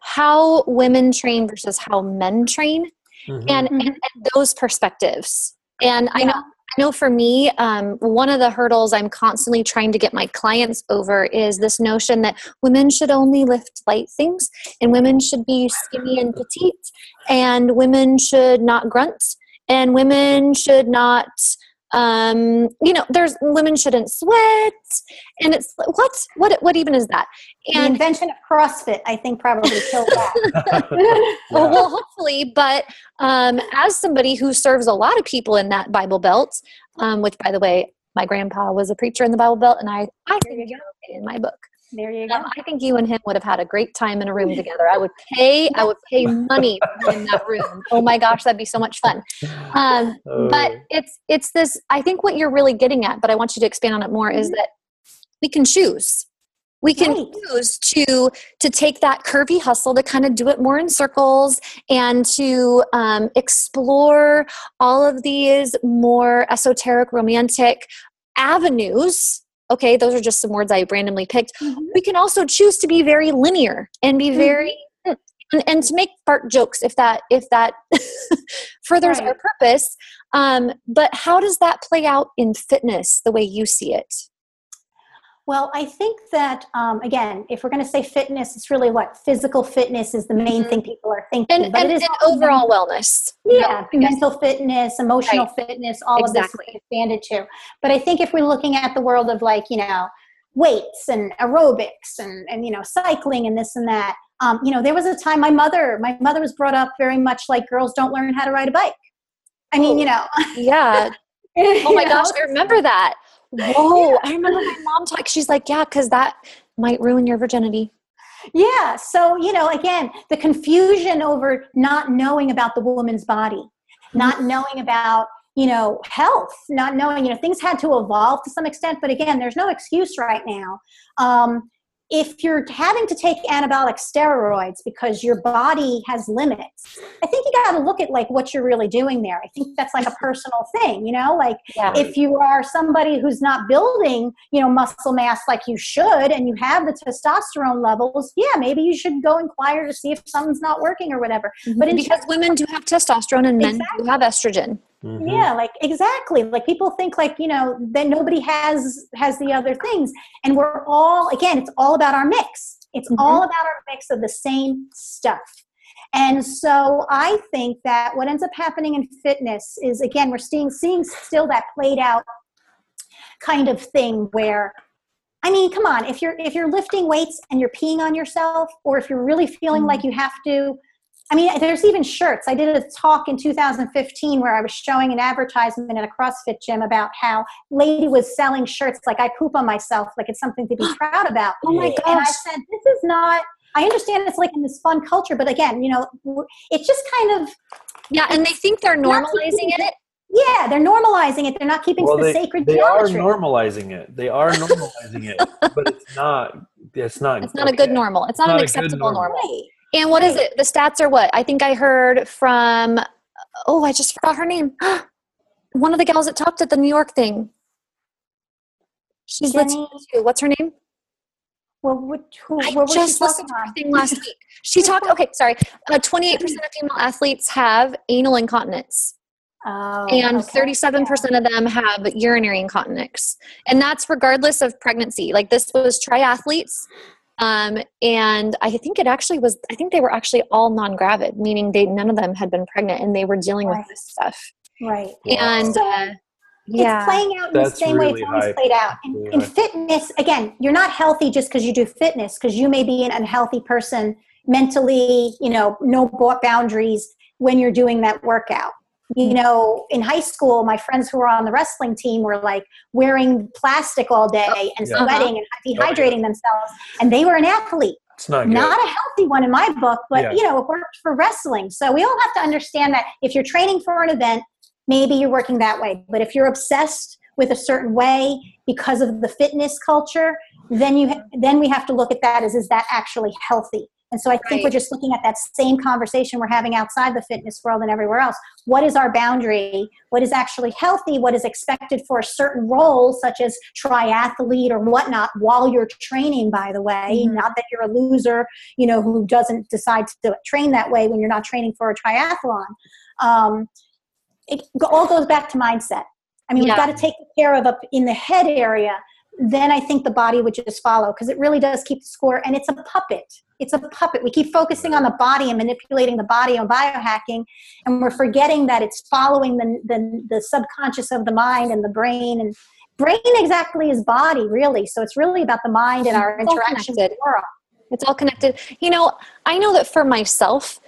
A: how women train versus how men train,
B: Mhm.
A: and, and, and those perspectives? And I know I know for me, um, one of the hurdles I'm constantly trying to get my clients over is this notion that women should only lift light things and women should be skinny and petite and women should not grunt and women should not um you know there's women shouldn't sweat and it's what what what even is that
F: the invention of CrossFit, I think, probably killed that.
A: well, well, hopefully, but um, as somebody who serves a lot of people in that Bible Belt, um, which, by the way, my grandpa was a preacher in the Bible Belt, and I, I think you in my book.
F: There you go.
A: Um, I think you and him would have had a great time in a room together. I would pay, I would pay money in that room. Oh my gosh, that'd be so much fun. Um, but
B: Oh.
A: it's it's this. I think what you're really getting at, but I want you to expand on it more, is that we can choose. We can
F: Right.
A: choose to to take that curvy hustle to kind of do it more in circles and to um, explore all of these more esoteric, romantic avenues. Okay, those are just some words I randomly picked. Mm-hmm. We can also choose to be very linear and be mm-hmm. very mm, and, and to make fart jokes if that if that furthers our purpose. Um, but how does that play out in fitness the way you see it?
F: Well, I think that um, again, if we're going to say fitness, it's really what physical fitness is the main
A: Mhm.
F: thing people are thinking.
A: And,
F: but
A: and,
F: it is
A: and overall wellness.
F: yeah,
A: guess.
F: mental fitness, emotional fitness, all
A: Exactly.
F: of this is expanded to. But I think if we're looking at the world of like you know weights and aerobics and and you know cycling and this and that, um, you know, there was a time my mother my mother was brought up very much like girls don't learn how to ride a bike. I mean, you know.
A: Yeah. Oh my gosh. I remember that. Whoa. I remember my mom talk. She's like, yeah, because that might ruin your virginity.
F: Yeah. So, you know, again, the confusion over not knowing about the woman's body, not knowing about, you know, health, not knowing, you know, things had to evolve to some extent. But again, there's no excuse right now. Um, if you're having to take anabolic steroids because your body has limits, I think you got to look at like what you're really doing there. I think that's like a personal thing, you know, like
A: Yeah.
F: if you are somebody who's not building you know muscle mass like you should and you have the testosterone levels yeah maybe you should go inquire to see if something's not working or whatever mm-hmm. but in
A: because women do have testosterone and men do have estrogen.
B: Mhm.
F: yeah like exactly like people think like you know that nobody has has the other things and we're all again it's all about our mix It's
A: Mhm.
F: all about our mix of the same stuff. And so I think that what ends up happening in fitness is again we're seeing seeing still that played out kind of thing where I mean, come on, if you're if you're lifting weights and you're peeing on yourself or if you're really feeling like you have to I mean, there's even shirts. I did a talk in 2015 where I was showing an advertisement in a CrossFit gym about how lady was selling shirts like I poop on myself, like it's something to be proud about.
A: Oh my gosh.
F: And I said, this is not. I understand it's like in this fun culture, but again, you know, it's just kind of
A: Yeah, and they think they're normalizing
F: keeping
A: it.
F: yeah. They're normalizing it. They're not keeping
B: Well,
F: to the
B: they,
F: sacred
B: they are normalizing it. They are normalizing it, but it's not. It's not.
A: It's not a good normal. It's not,
B: Not
A: an acceptable
B: normal.
A: normal.
F: Right.
A: And what is it? The stats are what? I think I heard from, oh, I just forgot her name. One of the gals that talked at the New York thing. She's
F: Jenny-
A: Latina. What's her name?
F: Well, what, who,
A: I
F: what was she
A: just
F: talking
A: listened to her thing last week. She talked, okay, sorry. Uh, 28% of female athletes have anal incontinence,
F: Oh,
A: and
F: okay.
A: 37% of them have urinary incontinence. And that's regardless of pregnancy. Like this was triathletes. Um, and I think it actually was, I think they were actually all non gravid, meaning they none of them had been pregnant and they were dealing
F: Right.
A: with this stuff.
F: Right.
A: And
F: So,
A: uh, yeah.
F: It's playing out in the
B: That's
F: same way it's always
B: high.
F: played out. In,
B: Really
F: in
B: high.
F: fitness, again, you're not healthy just because you do fitness, because you may be an unhealthy person mentally, you know, no boundaries when you're doing that workout. You mm-hmm. know, in high school, my friends who were on the wrestling team were like wearing plastic all day oh, and
B: Yeah.
F: sweating uh-huh. and oh, dehydrating themselves, and they were an athlete
B: It's not
F: not a healthy one in my book, but
B: Yeah.
F: you know, it worked for wrestling. So we all have to understand that if you're training for an event, maybe you're working that way. But if you're obsessed with a certain way because of the fitness culture, then you then we have to look at that as is that actually healthy? And so I think
A: Right.
F: we're just looking at that same conversation we're having outside the fitness world and everywhere else. What is our boundary? What is actually healthy? What is expected for a certain role, such as triathlete or whatnot, while you're training, by the way?
A: Mhm.
F: Not that you're a loser, you know, who doesn't decide to train that way when you're not training for a triathlon. Um, it all goes back to mindset. I mean,
A: Yeah.
F: we've got to take care of up in the head area. Then I think the body would just follow because it really does keep the score. And it's a puppet. It's a puppet. We keep focusing on the body and manipulating the body on biohacking, and we're forgetting that it's following the, the, the subconscious of the mind and the brain. And brain exactly is body, really. So it's really about the mind and our interaction with the world.
A: It's all connected. You know, I know that for myself,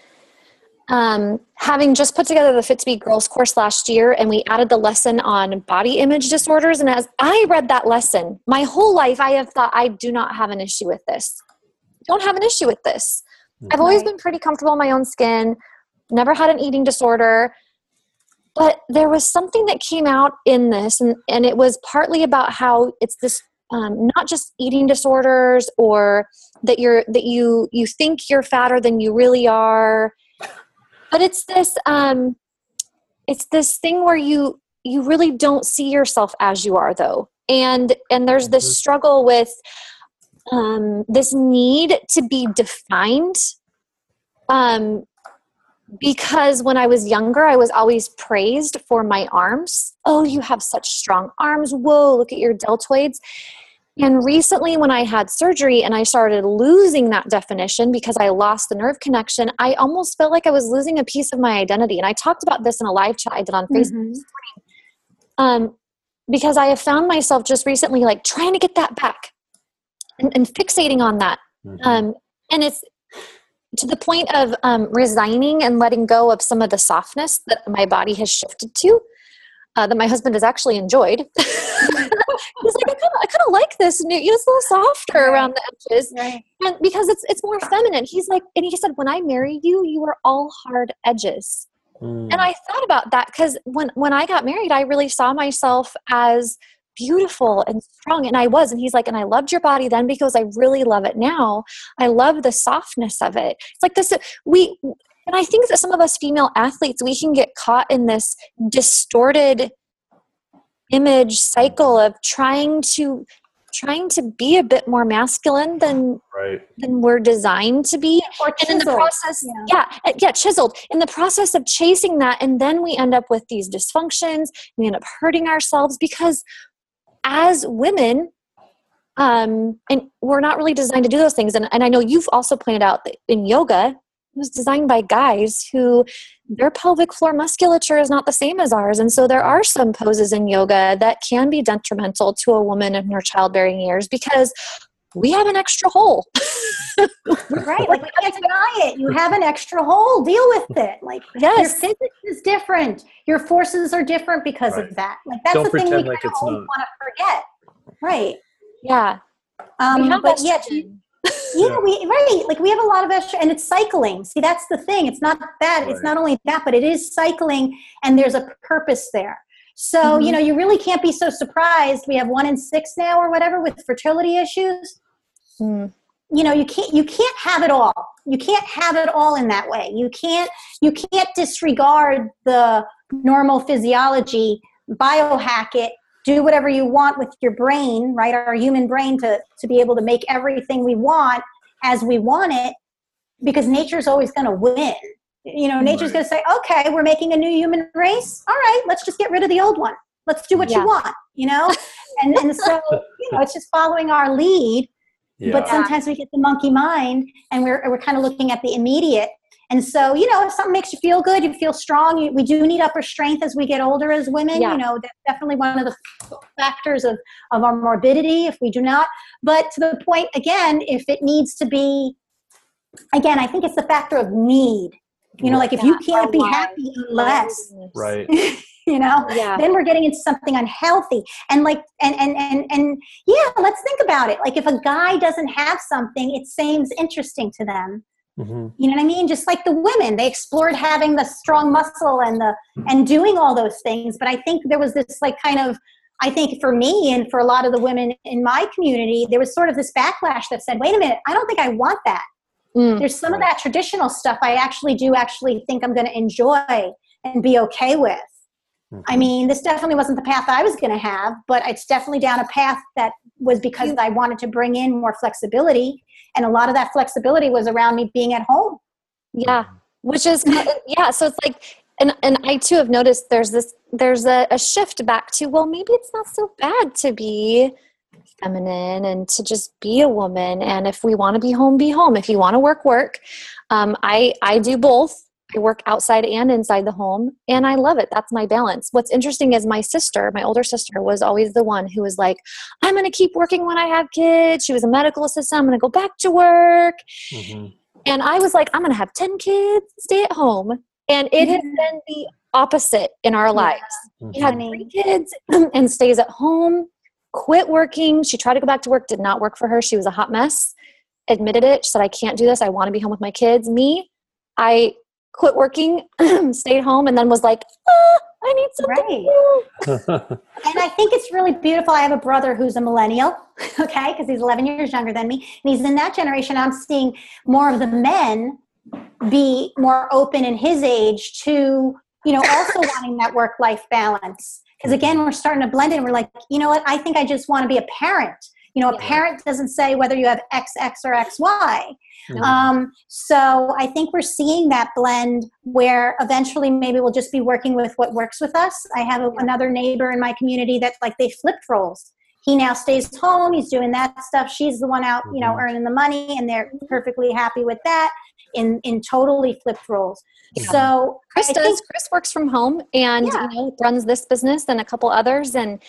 A: um, having just put together the Fit to Be Girls course last year, and we added the lesson on body image disorders. And as I read that lesson, my whole life I have thought I do not have an issue with this. Don't have an issue with this. I've always been pretty comfortable in my own skin, never had an eating disorder. But there was something that came out in this, and, and it was partly about how it's this um, not just eating disorders or that you're that you you think you're fatter than you really are but it's this um it's this thing where you you really don't see yourself as you are though and and there's this struggle with um this need to be defined um because when I was younger, I was always praised for my arms. Oh, you have such strong arms. Whoa, look at your deltoids. And recently, when I had surgery and I started losing that definition because I lost the nerve connection, I almost felt like I was losing a piece of my identity. And I talked about this in a live chat I did on Facebook.
F: Mhm.
A: Um, because I have found myself just recently like trying to get that back and, and fixating on that.
B: Mhm.
A: Um, and it's to the point of um, resigning and letting go of some of the softness that my body has shifted to, uh, that my husband has actually enjoyed. He's like, I kind of, I kind of like this. New, you know, it's a little softer
F: Right.
A: around the edges,
F: Right.
A: and because it's it's more feminine. He's like, and he said, when I married you, you were all hard edges.
B: Mm.
A: And I thought about that because when when I got married, I really saw myself as beautiful and strong, and I was. And he's like, and I loved your body then because I really love it now. I love the softness of it. It's like this. We and I think that some of us female athletes we can get caught in this distorted image cycle of trying to trying to be a bit more masculine than
B: right.
A: than we're designed to be
F: Or
A: and in the
F: chiseled.
A: process
F: Yeah.
A: yeah. uh, yeah chiseled in the process of chasing that and then we end up with these dysfunctions we end up hurting ourselves because as women um, and we're not really designed to do those things and, and i know you've also pointed out that in yoga it was designed by guys who their pelvic floor musculature is not the same as ours and so there are some poses in yoga that can be detrimental to a woman in her childbearing years because we have an extra hole.
F: Right like we can't deny it. You have an extra hole. Deal with it. Like
A: Yes.
F: your physics is different. Your forces are different because
B: Right.
F: of that. Like that's
B: Don't
F: the thing we
B: pretend like
F: kind of
B: it's
F: always
B: not.
F: want to forget. Right.
A: Yeah.
F: Um but yeah
A: estrogen.
F: Yeah.
B: Yeah.
F: we right like we have a lot of estrogen and it's cycling. See that's the thing. It's not that it's not only that but it is cycling and there's a purpose there. So
A: Mhm.
F: you know you really can't be so surprised. We have one in six now or whatever with fertility issues.
A: Mm.
F: you know you can't you can't have it all. You can't have it all in that way. You can't you can't disregard the normal physiology biohack it do whatever you want with your brain right? Our human brain to to be able to make everything we want as we want it because nature's always going to win. You know nature's
B: Right.
F: going to say okay we're making a new human race. All right let's just get rid of the old one. Let's do what
A: Yeah.
F: you want you know? And and so you know it's just following our lead but sometimes we get the monkey mind and we're, we're kind of looking at the immediate and so you know if something makes you feel good you feel strong you, we do need upper strength as we get older as women
A: Yeah.
F: you know that's definitely one of the factors of, of our morbidity if we do not. But to the point again if it needs to be again i think it's the factor of need. You know like if you can't be happy unless
B: right.
F: you know
A: yeah.
F: then we're getting into something unhealthy. And like and and and and yeah let's think about it. Like if a guy doesn't have something it seems interesting to them
B: hmm
F: you know what i mean? Just like the women they explored having the strong muscle and the and doing all those things. But i think there was this like kind of i think for me and for a lot of the women in my community there was sort of this backlash that said wait a minute i don't think i want that.
A: Mm.
F: there's some of that traditional stuff i actually do actually think i'm going to enjoy and be okay with. I mean, this definitely wasn't the path I was going to have, but it's definitely down a path that was because I wanted to bring in more flexibility. And a lot of that flexibility was around me being at home.
A: Yeah, which is yeah. So it's like, and and I too have noticed there's this there's a, a shift back to well maybe it's not so bad to be feminine and to just be a woman and if we want to be home be home if you want to work work um, i i do both i work outside and inside the home and i love it that's my balance what's interesting is my sister my older sister was always the one who was like i'm going to keep working when i have kids she was a medical assistant i'm going to go back to work
B: hmm
A: and I was like, I'm going to have 10 kids, stay at home. And it has
F: Mhm.
A: been the opposite in our
F: Yeah.
A: lives. She had
F: Funny.
A: three kids and stays at home, quit working. She tried to go back to work, did not work for her. She was a hot mess, admitted it. She said, I can't do this. I want to be home with my kids. Me, I quit working, stayed home, and then was like, ah, I need something
F: Right. And I think it's really beautiful. I have a brother who's a millennial, okay, because he's 11 years younger than me. And he's in that generation. I'm seeing more of the men be more open in his age to, you know, also wanting that work life balance. Because again, we're starting to blend in. We're like, you know what? I think I just want to be a parent. You know, a
A: Yeah.
F: parent doesn't say whether you have XX or XY.
B: Mhm.
F: Um, so I think we're seeing that blend where eventually maybe we'll just be working with what works with us. I have a, another neighbor in my community that like they flipped roles. He now stays home. He's doing that stuff. She's the one out, you know,
B: Mhm.
F: earning the money, and they're perfectly happy with that. In in totally flipped roles.
A: Yeah.
F: So
A: Chris
F: I
A: does.
F: think-
A: Chris works from home and
F: Yeah.
A: you know runs this business and a couple others, and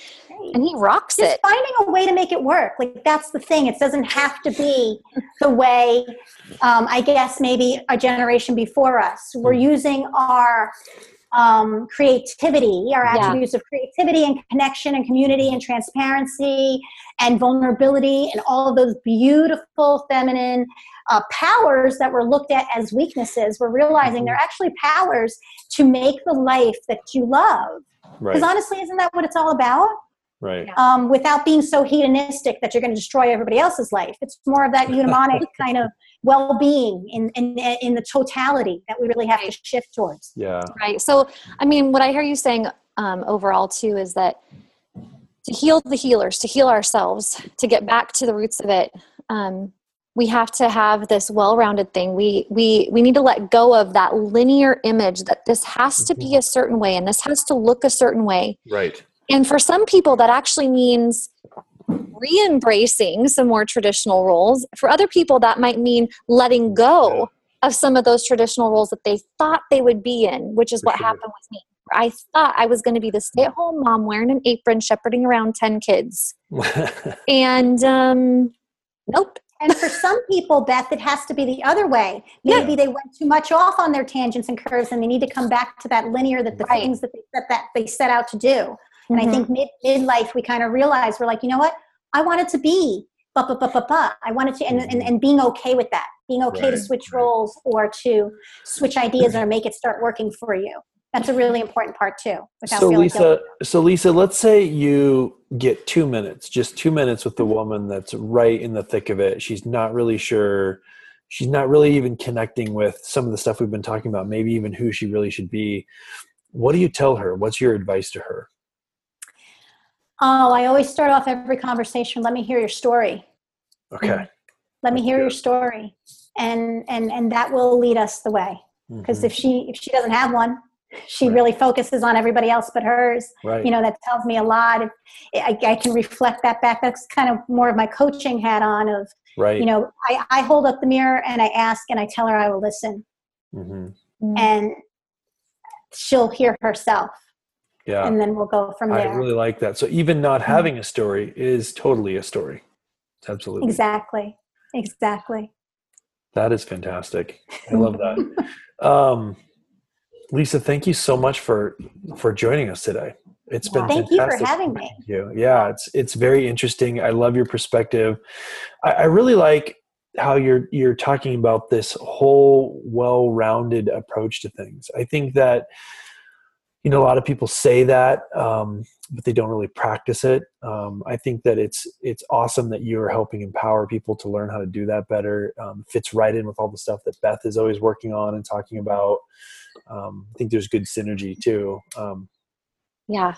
A: and he rocks
F: just
A: it.
F: finding a way to make it work like that's the thing it doesn't have to be the way um, i guess maybe a generation before us we're using our um, creativity our
A: Yeah.
F: attributes of creativity and connection and community and transparency and vulnerability and all of those beautiful feminine uh, powers that were looked at as weaknesses we're realizing they're actually powers to make the life that you love because
B: right.
F: honestly isn't that what it's all about
B: Right.
F: um, without being so hedonistic that you're going to destroy everybody else's life. It's more of that eudaimonic kind of well-being in, in in the totality that we really have to shift towards.
B: Yeah.
A: Right. So, I mean, what I hear you saying um, overall too is that to heal the healers, to heal ourselves, to get back to the roots of it, um, we have to have this well-rounded thing. We we we need to let go of that linear image that this has to be a certain way and this has to look a certain way.
B: Right.
A: And for some people, that actually means re embracing some more traditional roles. For other people, that might mean letting go of some of those traditional roles that they thought they would be in, which is
B: For
A: what
B: sure.
A: happened with me. I thought I was going to be the stay at home mom wearing an apron, shepherding around 10 kids. And um, nope.
F: And for some people, Beth, it has to be the other way. Maybe they went too much off on their tangents and curves, and they need to come back to that linear that the
A: Right.
F: things that they set that they set out to do. And I
A: Mhm.
F: think mid midlife, we kind of realize we're like, you know what? I wanted to be, but but but but but. I wanted to, and, and and being okay with that, being okay to switch roles or to switch ideas or make it start working for you. That's a really important part too.
B: So Lisa,
F: guilty.
B: so Lisa, let's say you get two minutes, just two minutes with the woman that's right in the thick of it. She's not really sure. She's not really even connecting with some of the stuff we've been talking about. Maybe even who she really should be. What do you tell her? What's your advice to her?
F: Oh, I always start off every conversation. Let me hear your story.
B: Okay.
F: Let me
B: That's
F: hear your story, and and and that will lead us the way. Because
B: Mhm.
F: if she if she doesn't have one, she
B: Right.
F: really focuses on everybody else but hers.
B: right.
F: You know that tells me a lot. I, I can reflect that back. That's kind of more of my coaching hat on. Of
B: right.
F: you know, I, I hold up the mirror and I ask and I tell her I will listen,
B: hmm
F: and she'll hear herself,
B: Yeah.
F: and then we'll go from there I
B: really like that. So even not
F: Mm-hmm.
B: having a story is totally a story. Absolutely.
F: Exactly. Exactly.
B: That is fantastic. I love that. um, Lisa, thank you so much for for joining us today. It's been
F: Thank you for having me.
B: You. Yeah, it's it's very interesting. I love your perspective. I, I really like how you're you're talking about this whole well-rounded approach to things. I think that you know a lot of people say that, um, but they don't really practice it. Um, I think that it's it's awesome that you're helping empower people to learn how to do that better. Um, fits right in with all the stuff that Beth is always working on and talking about. Um, I think there's good synergy too. Um,
A: Yeah.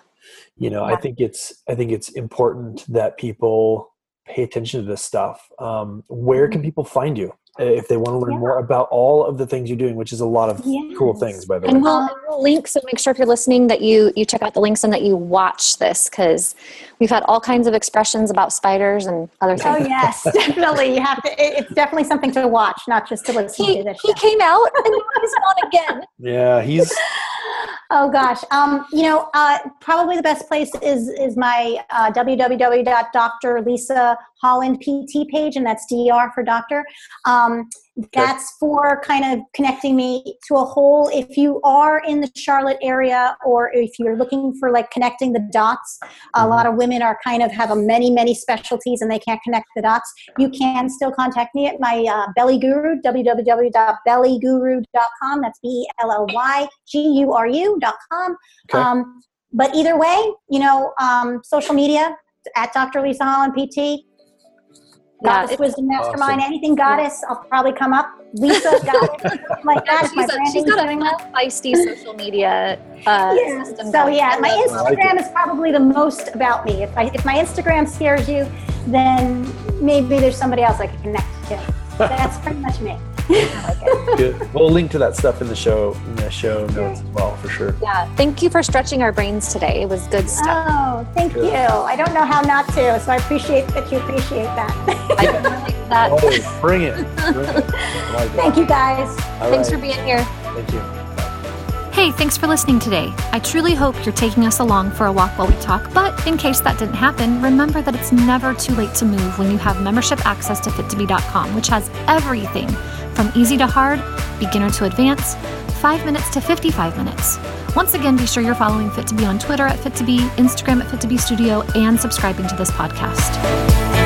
B: you know, I think it's I think it's important that people pay attention to this stuff. Um, where can people find you uh, if they want to learn
F: Yeah.
B: more about all of the things you're doing, which is a lot of cool things, by the
A: And
B: way.
A: we'll, and we'll link, so make sure if you're listening that you you check out the links and that you watch this because we've had all kinds of expressions about spiders and other things.
F: Oh yes, definitely. You have to. it- It's definitely something to watch, not just to listen
A: He,
F: to. This
A: he
F: show.
A: came out and now he's on again.
B: Yeah, he's
F: Oh gosh, um, you know, uh, probably the best place is is my uh, www.dr. Lisa Holland PT page, and that's DR for doctor. Um, that's for kind of connecting me to a whole. If you are in the Charlotte area, or if you're looking for like connecting the dots, a
B: Mhm.
F: lot of women are kind of have a many many specialties and they can't connect the dots. You can still contact me at my uh, Belly Guru www.bellyguru.com. That's B E L L Y G U R U.com.
B: Okay.
F: Um, but either way, you know, um, social media at Dr. Lisa Holland PT.
A: Yeah,
F: Goddess Wisdom Mastermind,
B: Awesome.
F: anything goddess, I'll probably come up. Lisa Goddess, like that.
A: She's, a, she's got a feisty social media uh,
F: Yeah.
A: system.
F: So yeah, my
A: love
B: I like
F: Instagram is probably the most about me. If I, if my Instagram scares you, then maybe there's somebody else I can connect to. That's pretty much me.
B: Good. We'll link to that stuff in the show in the show notes as well for sure.
A: Yeah, thank you for stretching our brains today. It was good stuff.
F: Oh, thank
B: Good.
F: you. I don't know how not to, so I appreciate that you appreciate that.
A: I can relate that.
B: Oh, bring it. Bring it. I like it.
F: Thank you guys.
B: All
A: Thanks for being here.
B: Thank you.
D: Hey, thanks for listening today. I truly hope you're taking us along for a walk while we talk, but in case that didn't happen, remember that it's never too late to move when you have membership access to fit2be.com, which has everything from easy to hard, beginner to advanced, 5 minutes to 55 minutes. Once again, be sure you're following Fit2Be on Twitter at Fit2Be, Instagram at Fit2Be Studio, and subscribing to this podcast.